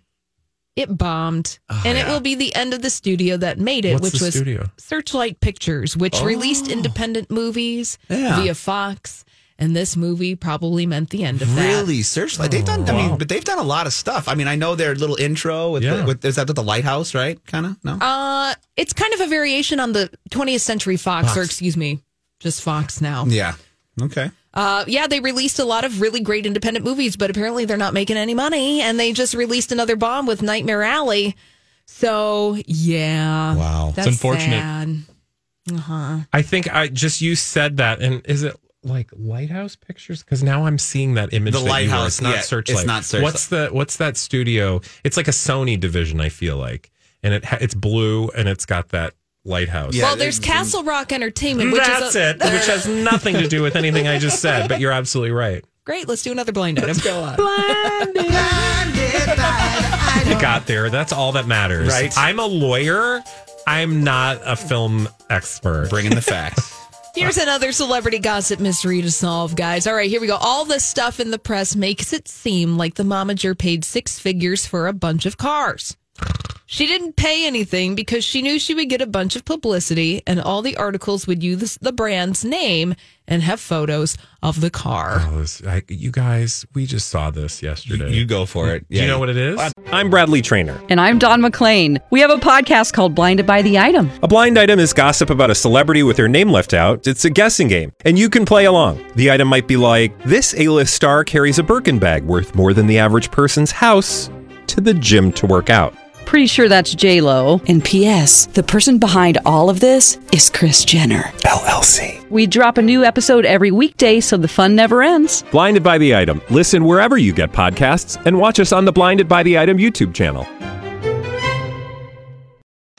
Speaker 2: it bombed, and it will be the end of the studio that made it,
Speaker 1: What's
Speaker 2: which
Speaker 1: the
Speaker 2: was
Speaker 1: studio?
Speaker 2: Searchlight Pictures, which released independent movies
Speaker 7: Yeah.
Speaker 2: via Fox. And this movie probably meant the end of that.
Speaker 7: Really, Searchlight. They've done. I mean, but they've done a lot of stuff. I mean, I know their little intro with,
Speaker 1: Yeah.
Speaker 7: the, with is that the lighthouse, right? Kind of no.
Speaker 2: Uh, it's kind of a variation on the 20th Century Fox, or excuse me, just Fox now.
Speaker 7: yeah. Okay.
Speaker 2: Uh, yeah, they released a lot of really great independent movies, but apparently they're not making any money, and they just released another bomb with Nightmare Alley. So yeah,
Speaker 7: Wow.
Speaker 2: that's
Speaker 3: unfortunate.
Speaker 2: sad. Uh-huh.
Speaker 1: I think I just you said that, and is it like Lighthouse Pictures? Because now I'm seeing that image.
Speaker 7: The
Speaker 1: that.
Speaker 7: Lighthouse,
Speaker 1: It's not
Speaker 7: yeah, it's not Searchlight.
Speaker 1: What's the What's that studio? It's like a Sony division. I feel like, and it ha- it's blue, and it's got that lighthouse.
Speaker 7: Yeah,
Speaker 2: well, there's Castle Rock Entertainment, which
Speaker 1: That's
Speaker 2: is a,
Speaker 1: it, which has nothing to do with anything I just said. But you're absolutely right.
Speaker 2: great. Let's do another blind item.
Speaker 7: Go on.
Speaker 1: You got there. That's all that matters.
Speaker 7: Right.
Speaker 1: I'm a lawyer. I'm not a film expert.
Speaker 7: Bringing the facts. *laughs*
Speaker 2: Here's another celebrity gossip mystery to solve, guys. All right, here we go. All this stuff in the press makes it seem like the momager paid six figures for a bunch of cars. She didn't pay anything because she knew she would get a bunch of publicity and all the articles would use the brand's name and have photos of the car.
Speaker 1: Oh, this- I, you guys, we just saw this yesterday.
Speaker 7: You go for it.
Speaker 1: Do you know what it is?
Speaker 8: I'm Bradley Trainer.
Speaker 9: And I'm Don McClain. We have a podcast called Blinded by the Item.
Speaker 8: A blind item is gossip about a celebrity with their name left out. It's a guessing game, and you can play along. The item might be like this: A-list star carries a Birkin bag worth more than the average person's house to the gym to work out.
Speaker 9: Pretty sure that's J Lo.
Speaker 10: And P.S. The person behind all of this is Kris Jenner.
Speaker 8: LLC.
Speaker 9: We drop a new episode every weekday, so the fun never ends.
Speaker 8: Blinded by the item. Listen wherever you get podcasts, and watch us on the Blinded by the Item YouTube channel.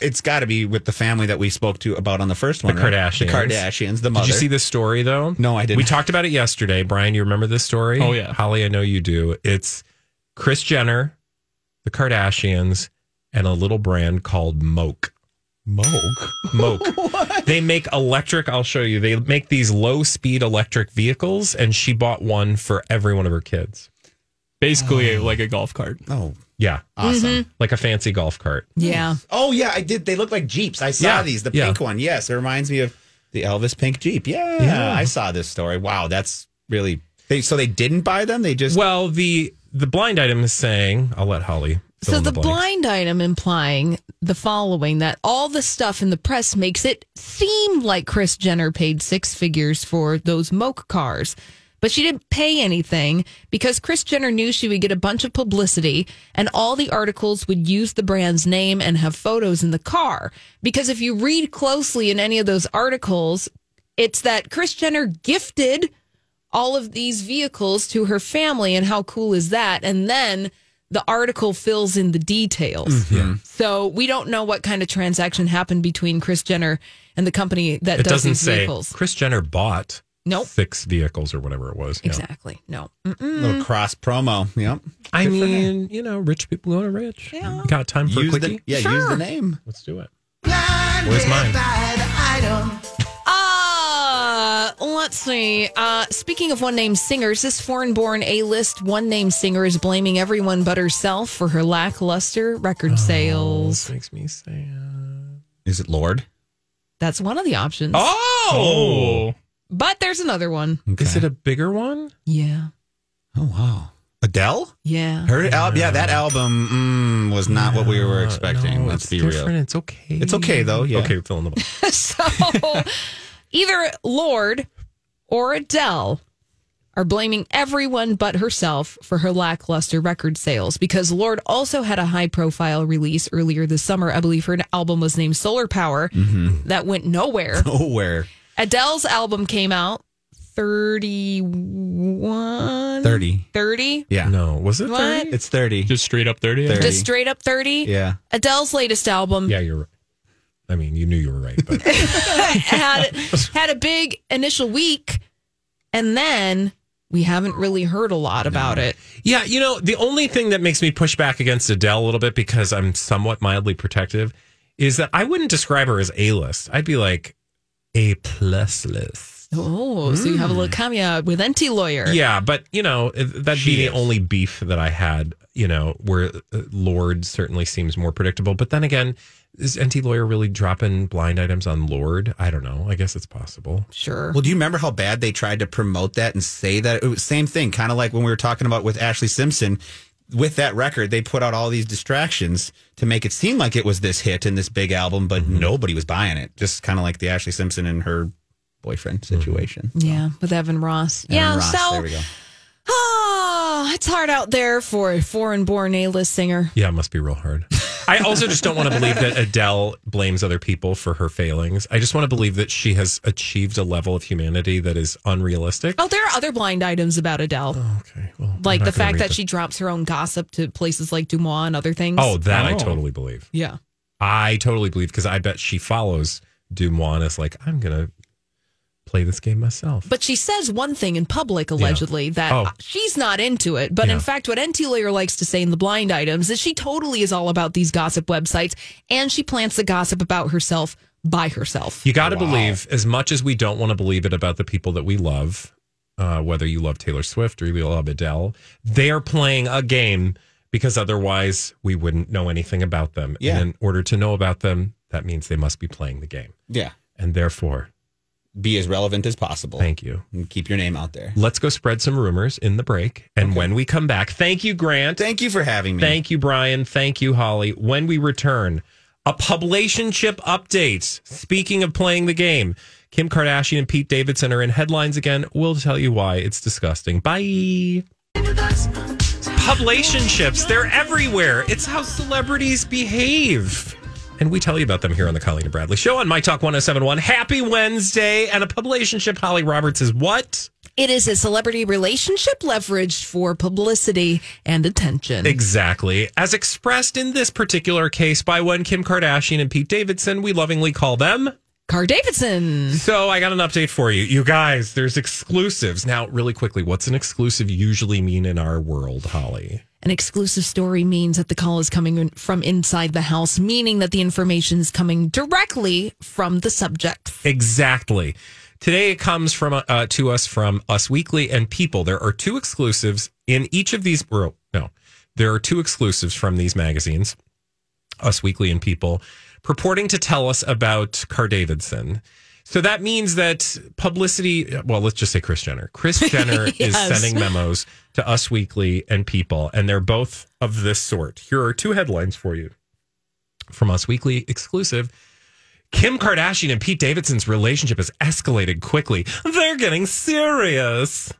Speaker 7: It's got to be with the family that we spoke to about on the first
Speaker 1: The
Speaker 7: one. right?
Speaker 1: Kardashians.
Speaker 7: The Kardashians. The mother.
Speaker 1: Did you see this story though?
Speaker 7: No, I didn't.
Speaker 1: We talked about it yesterday. Brian, you remember this story?
Speaker 3: Oh, yeah.
Speaker 1: Holly, I know you do. It's Kris Jenner, the Kardashians, and a little brand called Moke.
Speaker 7: Moke?
Speaker 1: Moke. *laughs* They make electric. I'll show you. They make these low speed electric vehicles, and she bought one for every one of her kids.
Speaker 3: Basically, oh. like a golf cart.
Speaker 7: Oh,
Speaker 1: Yeah,
Speaker 7: awesome. Mm-hmm.
Speaker 1: like a fancy golf cart.
Speaker 2: Yeah.
Speaker 7: Oh yeah, I did. They look like Jeeps. I saw
Speaker 1: Yeah,
Speaker 7: these. The
Speaker 1: yeah.
Speaker 7: pink one. Yes, it reminds me of the Elvis pink Jeep. Yeah,
Speaker 1: Yeah.
Speaker 7: I saw this story. Wow, that's really. They so they didn't buy them. They just.
Speaker 1: Well, the the blind item is saying, I'll let Holly.
Speaker 2: So
Speaker 1: in
Speaker 2: the blind item implying the following that all the stuff in the press makes it seem like Kris Jenner paid six figures for those Moke cars. But she didn't pay anything because Kris Jenner knew she would get a bunch of publicity and all the articles would use the brand's name and have photos in the car. Because if you read closely in any of those articles, it's that Kris Jenner gifted all of these vehicles to her family and how cool is that and then the article fills in the details mm-hmm. so we don't know what kind of transaction happened between kris jenner and the company that
Speaker 1: It
Speaker 2: does
Speaker 1: doesn't
Speaker 2: these
Speaker 1: say
Speaker 2: vehicles
Speaker 1: Kris Jenner bought
Speaker 2: Nope.
Speaker 1: six vehicles or whatever it was. Yeah.
Speaker 2: exactly no
Speaker 7: little cross promo. Yep.
Speaker 1: I
Speaker 7: Good
Speaker 1: mean, you know, rich people going to rich. Yeah. Got time for
Speaker 7: Use
Speaker 1: a
Speaker 7: the,
Speaker 1: quickie?
Speaker 7: yeah, use the name.
Speaker 1: Let's do it. Where's mine?
Speaker 2: Let's see uh speaking of one name singers this foreign born a-list one name singer is blaming everyone but herself for her lackluster record sales
Speaker 1: makes me sad.
Speaker 7: Is it Lorde?
Speaker 2: that's one of the options
Speaker 1: Oh,
Speaker 2: but there's another one
Speaker 1: is it a bigger one?
Speaker 2: yeah
Speaker 7: Oh wow. Adele?
Speaker 2: yeah
Speaker 7: Her album? Yeah, that album mm, was not what we were expecting.
Speaker 1: No,
Speaker 7: Let's
Speaker 1: it's
Speaker 7: be
Speaker 1: different.
Speaker 7: real.
Speaker 1: It's okay.
Speaker 7: It's okay, though, yeah.
Speaker 1: Okay, fill in the blank. *laughs*
Speaker 2: so either Lorde or Adele are blaming everyone but herself for her lackluster record sales because Lorde also had a high profile release earlier this summer. I believe her album was named Solar Power mm-hmm. that went nowhere. *laughs*
Speaker 7: Nowhere.
Speaker 2: Adele's album came out 31
Speaker 7: 30.
Speaker 2: 30
Speaker 7: Yeah.
Speaker 1: No, was it
Speaker 2: What?
Speaker 1: 30?
Speaker 7: It's 30.
Speaker 3: Just straight up 30.
Speaker 7: 30.
Speaker 2: just straight up 30
Speaker 7: yeah.
Speaker 2: adele's latest album
Speaker 1: Yeah, you're right. I mean, you knew you were right, but *laughs*
Speaker 2: had had a big initial week and then we haven't really heard a lot about it
Speaker 1: yeah, you know, the only thing that makes me push back against Adele a little bit because I'm somewhat mildly protective is that I wouldn't describe her as A list. I'd be like A plus list.
Speaker 2: oh so you have a little cameo with Enty lawyer
Speaker 1: Yeah, but you know that'd
Speaker 7: She
Speaker 1: be the only beef that I had. You know, where uh, Lorde certainly seems more predictable, but then again, is Enty lawyer really dropping blind items on Lorde? I don't know. I guess it's possible.
Speaker 2: sure
Speaker 7: Well, do you remember how bad they tried to promote that and say that? It was same thing, kind of like when we were talking about with Ashlee Simpson. With that record, they put out all these distractions to make it seem like it was this hit and this big album, but
Speaker 1: Mm-hmm.
Speaker 7: nobody was buying it. Just kind of like the Ashlee Simpson and her boyfriend situation.
Speaker 2: yeah with evan ross
Speaker 7: Evan
Speaker 2: yeah
Speaker 7: Ross,
Speaker 2: so
Speaker 7: there we go.
Speaker 2: Oh, it's hard out there for a foreign born A list singer.
Speaker 1: Yeah, it must be real hard. I also just don't want to believe that Adele blames other people for her failings. I just want to believe that she has achieved a level of humanity that is unrealistic.
Speaker 2: Oh, there are other blind items about Adele.
Speaker 1: Oh, okay, well,
Speaker 2: like the fact that
Speaker 1: the-
Speaker 2: she drops her own gossip to places like DeuxMoi and other things.
Speaker 1: Oh, that I
Speaker 3: Oh.
Speaker 1: totally believe.
Speaker 2: yeah.
Speaker 1: I totally believe because I bet she follows DeuxMoi and is like, I'm gonna play this game myself.
Speaker 2: But she says one thing in public, allegedly, that
Speaker 1: Oh.
Speaker 2: she's not into it. But
Speaker 1: Yeah.
Speaker 2: in fact, what Enty Lawyer likes to say in the blind items is she totally is all about these gossip websites and she plants the gossip about herself by herself.
Speaker 1: You got to believe, as much as we don't want to believe it about the people that we love, uh, whether you love Taylor Swift or you love Adele, they are playing a game because otherwise we wouldn't know anything about them.
Speaker 7: Yeah.
Speaker 1: And in order to know about them, that means they must be playing the game.
Speaker 7: Yeah.
Speaker 1: And therefore,
Speaker 7: Be as relevant as possible.
Speaker 1: thank you.
Speaker 7: And keep your name out there.
Speaker 1: Let's go spread some rumors in the break. And when we come back, thank you, Grant.
Speaker 7: Thank you for having me.
Speaker 1: Thank you, Brian. Thank you, Holly. When we return, a publicationship update. Speaking of playing the game, Kim Kardashian and Pete Davidson are in headlines again. We'll tell you why. It's disgusting. Bye. Publicationships, they're everywhere. It's how celebrities behave. And we tell you about them here on the Colleen and Bradley Show on My Talk 1071. Happy Wednesday. And a publicationship, Holly Roberts is what?
Speaker 2: It is a celebrity relationship leveraged for publicity and attention.
Speaker 1: Exactly. As expressed in this particular case by one Kim Kardashian and Pete Davidson, we lovingly call them.
Speaker 2: Car Davidson.
Speaker 1: So I got an update for you. You guys, there's exclusives. Now, really quickly, what's an exclusive usually mean in our world, Holly?
Speaker 2: An exclusive story means that the call is coming in from inside the house, meaning that the information is coming directly from the subject.
Speaker 1: Exactly. Today it comes from uh, to us from Us Weekly and People. There are two exclusives in each of these. No, there are two exclusives from these magazines, Us Weekly and People, purporting to tell us about Car Davidson. So that means that publicity. Well, let's just say Kris Jenner. Kris *laughs* Jenner is sending memos to Us Weekly and People, and they're both of this sort. Here are two headlines for you from Us Weekly exclusive. Kim Kardashian and Pete Davidson's relationship has escalated quickly. They're getting serious.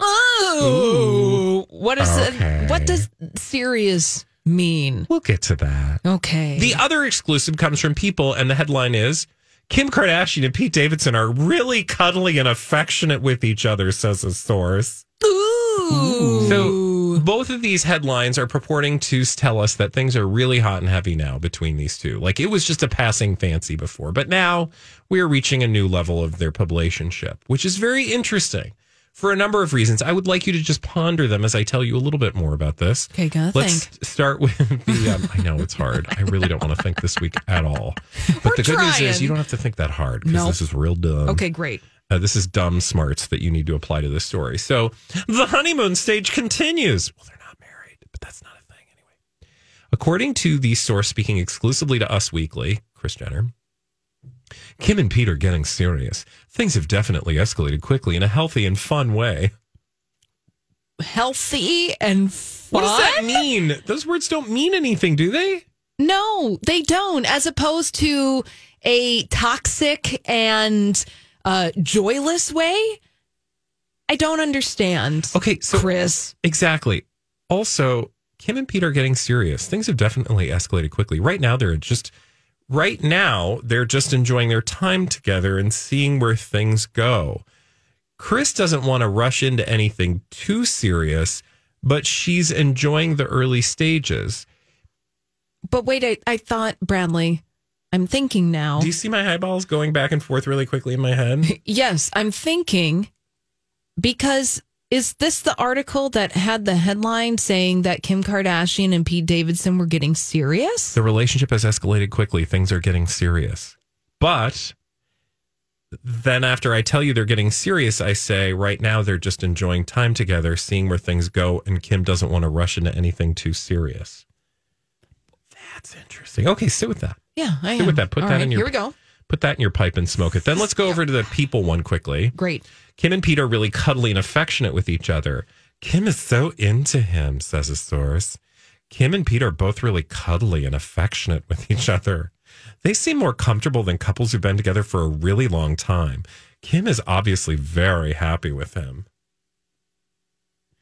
Speaker 2: Oh, what is
Speaker 1: Okay.
Speaker 2: it? What does serious mean?
Speaker 1: We'll get to that.
Speaker 2: Okay.
Speaker 1: The other exclusive comes from People, and the headline is Kim Kardashian and Pete Davidson are really cuddly and affectionate with each other, says a source.
Speaker 2: Ooh.
Speaker 1: So both of these headlines are purporting to tell us that things are really hot and heavy now between these two. Like it was just a passing fancy before, but now we are reaching a new level of their publicationship, which is very interesting for a number of reasons. I would like you to just ponder them as I tell you a little bit more about this.
Speaker 2: Okay, gotta
Speaker 1: Let's
Speaker 2: think.
Speaker 1: start with *laughs* the. Um, I know it's hard. I really don't want to think this week at all. *laughs* But
Speaker 2: We're
Speaker 1: the good news is you don't have to think that hard because
Speaker 2: Nope.
Speaker 1: this is real dumb.
Speaker 2: Okay, great.
Speaker 1: Uh, this is dumb smarts that you need to apply to this story. So the honeymoon stage continues. Well, they're not married, but that's not a thing anyway. According to the source speaking exclusively to Us Weekly, Kris Jenner, Kim and Pete are getting serious. Things have definitely escalated quickly in a healthy and fun way.
Speaker 2: Healthy and fun.
Speaker 1: What does that mean? Those words don't mean anything, do they?
Speaker 2: No, they don't. As opposed to a toxic and uh, joyless way. I don't understand.
Speaker 1: Okay, so
Speaker 2: Chris.
Speaker 1: Exactly. Also, Kim and Pete are getting serious. Things have definitely escalated quickly. Right now, they're just right now they're just enjoying their time together and seeing where things go. Chris doesn't want to rush into anything too serious, but she's enjoying the early stages.
Speaker 2: But wait, I, I thought, Bradley, I'm thinking now.
Speaker 1: Do you see my eyeballs going back and forth really quickly in my head? *laughs*
Speaker 2: Yes, I'm thinking because is this the article that had the headline saying that Kim Kardashian and Pete Davidson were getting serious?
Speaker 1: the relationship has escalated quickly. Things are getting serious. But then after I tell you they're getting serious, I say right now they're just enjoying time together, seeing where things go, and Kim doesn't want to rush into anything too serious. That's interesting. Okay, sit with that.
Speaker 2: Yeah, I
Speaker 1: Sit
Speaker 2: am.
Speaker 1: with that. Put
Speaker 2: All
Speaker 1: that
Speaker 2: right,
Speaker 1: in your
Speaker 2: Here we go.
Speaker 1: Put that in your pipe and smoke it. Then let's go over to the people one quickly.
Speaker 2: Great.
Speaker 1: Kim and Pete are really cuddly and affectionate with each other. Kim is so into him, says a source. Kim and Pete are both really cuddly and affectionate with each other. They seem more comfortable than couples who've been together for a really long time. Kim is obviously very happy with him.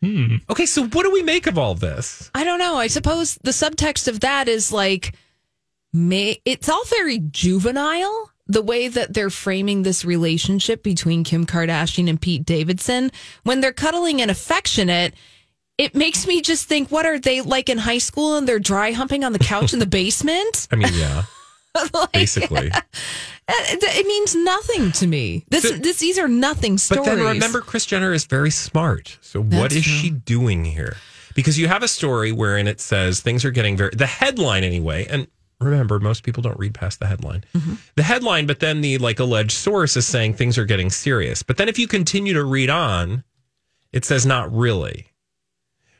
Speaker 3: Hmm.
Speaker 1: Okay, so what do we make of all this?
Speaker 2: I don't know. I suppose the subtext of that is like, may, it's all very juvenile. The way that they're framing this relationship between Kim Kardashian and Pete Davidson, when they're cuddling and affectionate, it makes me just think, what are they like in high school and they're dry humping on the couch in the *laughs* basement?
Speaker 1: I mean, yeah, *laughs*
Speaker 2: Like, *laughs*
Speaker 1: basically.
Speaker 2: It, means nothing to me. This,
Speaker 1: So-
Speaker 2: this, these are nothing stories.
Speaker 1: But then remember, Kris Jenner is very smart. So what
Speaker 2: That's
Speaker 1: is
Speaker 2: true.
Speaker 1: she doing here? Because you have a story wherein it says things are getting very the headline anyway. And remember, most people don't read past the headline.
Speaker 2: Mm-hmm.
Speaker 1: The headline, but then the like alleged source is saying things are getting serious. But then if you continue to read on, it says not really.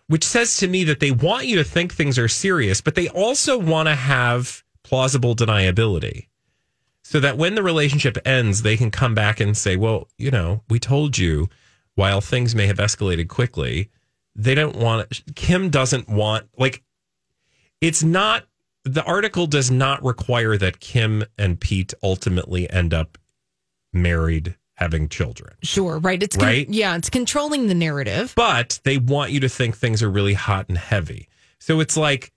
Speaker 1: Which says to me that they want you to think things are serious, but they also want to have plausible deniability so that when the relationship ends, they can come back and say, well, you know, we told you while things may have escalated quickly, they don't want, Kim doesn't want, like, it's not, the article does not require that Kim and Pete ultimately end up married, having children.
Speaker 2: Sure, right. It's con-
Speaker 1: Right?
Speaker 2: yeah, it's controlling the narrative.
Speaker 1: But they want you to think things are really hot and heavy. So it's like,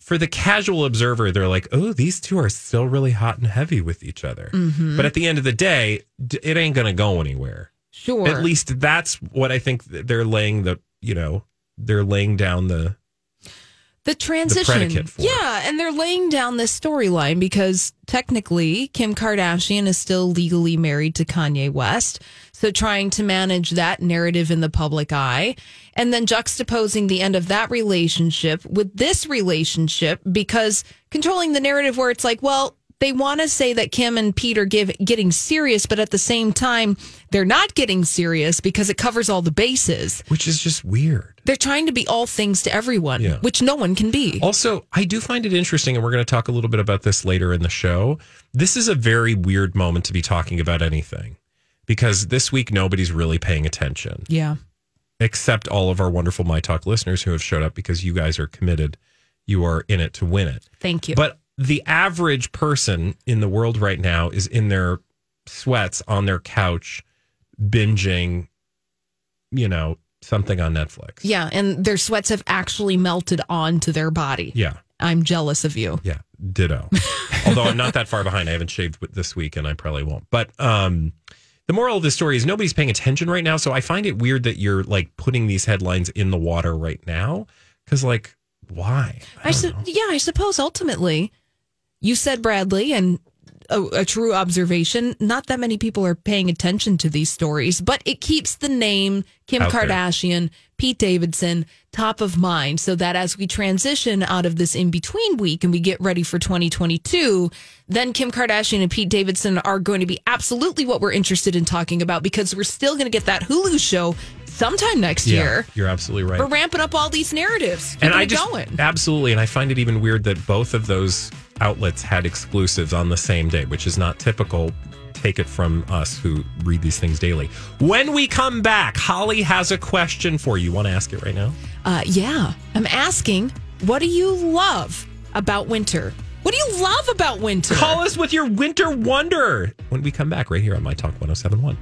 Speaker 1: for the casual observer, they're like, oh, these two are still really hot and heavy with each other.
Speaker 2: Mhm.
Speaker 1: But at the end of the day, it ain't going to go anywhere.
Speaker 2: Sure.
Speaker 1: At least that's what I think they're laying the, you know, they're laying down the,
Speaker 2: the transition.
Speaker 1: predicate for it.
Speaker 2: yeah, and they're laying down this storyline because technically Kim Kardashian is still legally married to Kanye West. So trying to manage that narrative in the public eye and then juxtaposing the end of that relationship with this relationship because controlling the narrative where it's like, well, they want to say that Kim and Pete are give, getting serious, but at the same time, they're not getting serious because it covers all the bases.
Speaker 1: which is just weird.
Speaker 2: They're trying to be all things to everyone,
Speaker 1: Yeah.
Speaker 2: which no one can be.
Speaker 1: Also, I do find it interesting, and we're going to talk a little bit about this later in the show. This is a very weird moment to be talking about anything because this week nobody's really paying attention.
Speaker 2: Yeah.
Speaker 1: except all of our wonderful My Talk listeners who have showed up because you guys are committed. You are in it to win it.
Speaker 2: Thank you.
Speaker 1: But the average person in the world right now is in their sweats on their couch, binging, you know, something on Netflix.
Speaker 2: yeah, and their sweats have actually melted onto their body.
Speaker 1: Yeah.
Speaker 2: I'm jealous of you.
Speaker 1: Yeah. Ditto. *laughs* Although I'm not that far behind. I haven't shaved this week and I probably won't. But um, the moral of the story is nobody's paying attention right now. So I find it weird that you're like putting these headlines in the water right now. Cause like, why?
Speaker 2: I, su- yeah, I suppose ultimately, you said Bradley, and a, a true observation. Not that many people are paying attention to these stories, but it keeps the name Kim
Speaker 11: Out there.
Speaker 2: Kardashian, Pete Davidson top of mind, so that as we transition out of this in between week and we get ready for 2022, then Kim Kardashian and Pete Davidson are going to be absolutely what we're interested in talking about because we're still going to get that Hulu show sometime next
Speaker 1: Yeah,
Speaker 2: year.
Speaker 1: You're absolutely right.
Speaker 2: We're ramping up all these narratives.
Speaker 1: and I just
Speaker 2: going.
Speaker 1: absolutely, and I find it even weird that both of those outlets had exclusives on the same day, which is not typical. Take it from us who read these things daily. When we come back, Holly has a question for you. Want to ask it right now?
Speaker 2: Uh, yeah, I'm asking, what do you love about winter? What do you love about winter?
Speaker 1: Call us with your winter wonder when we come back right here on My Talk 1071.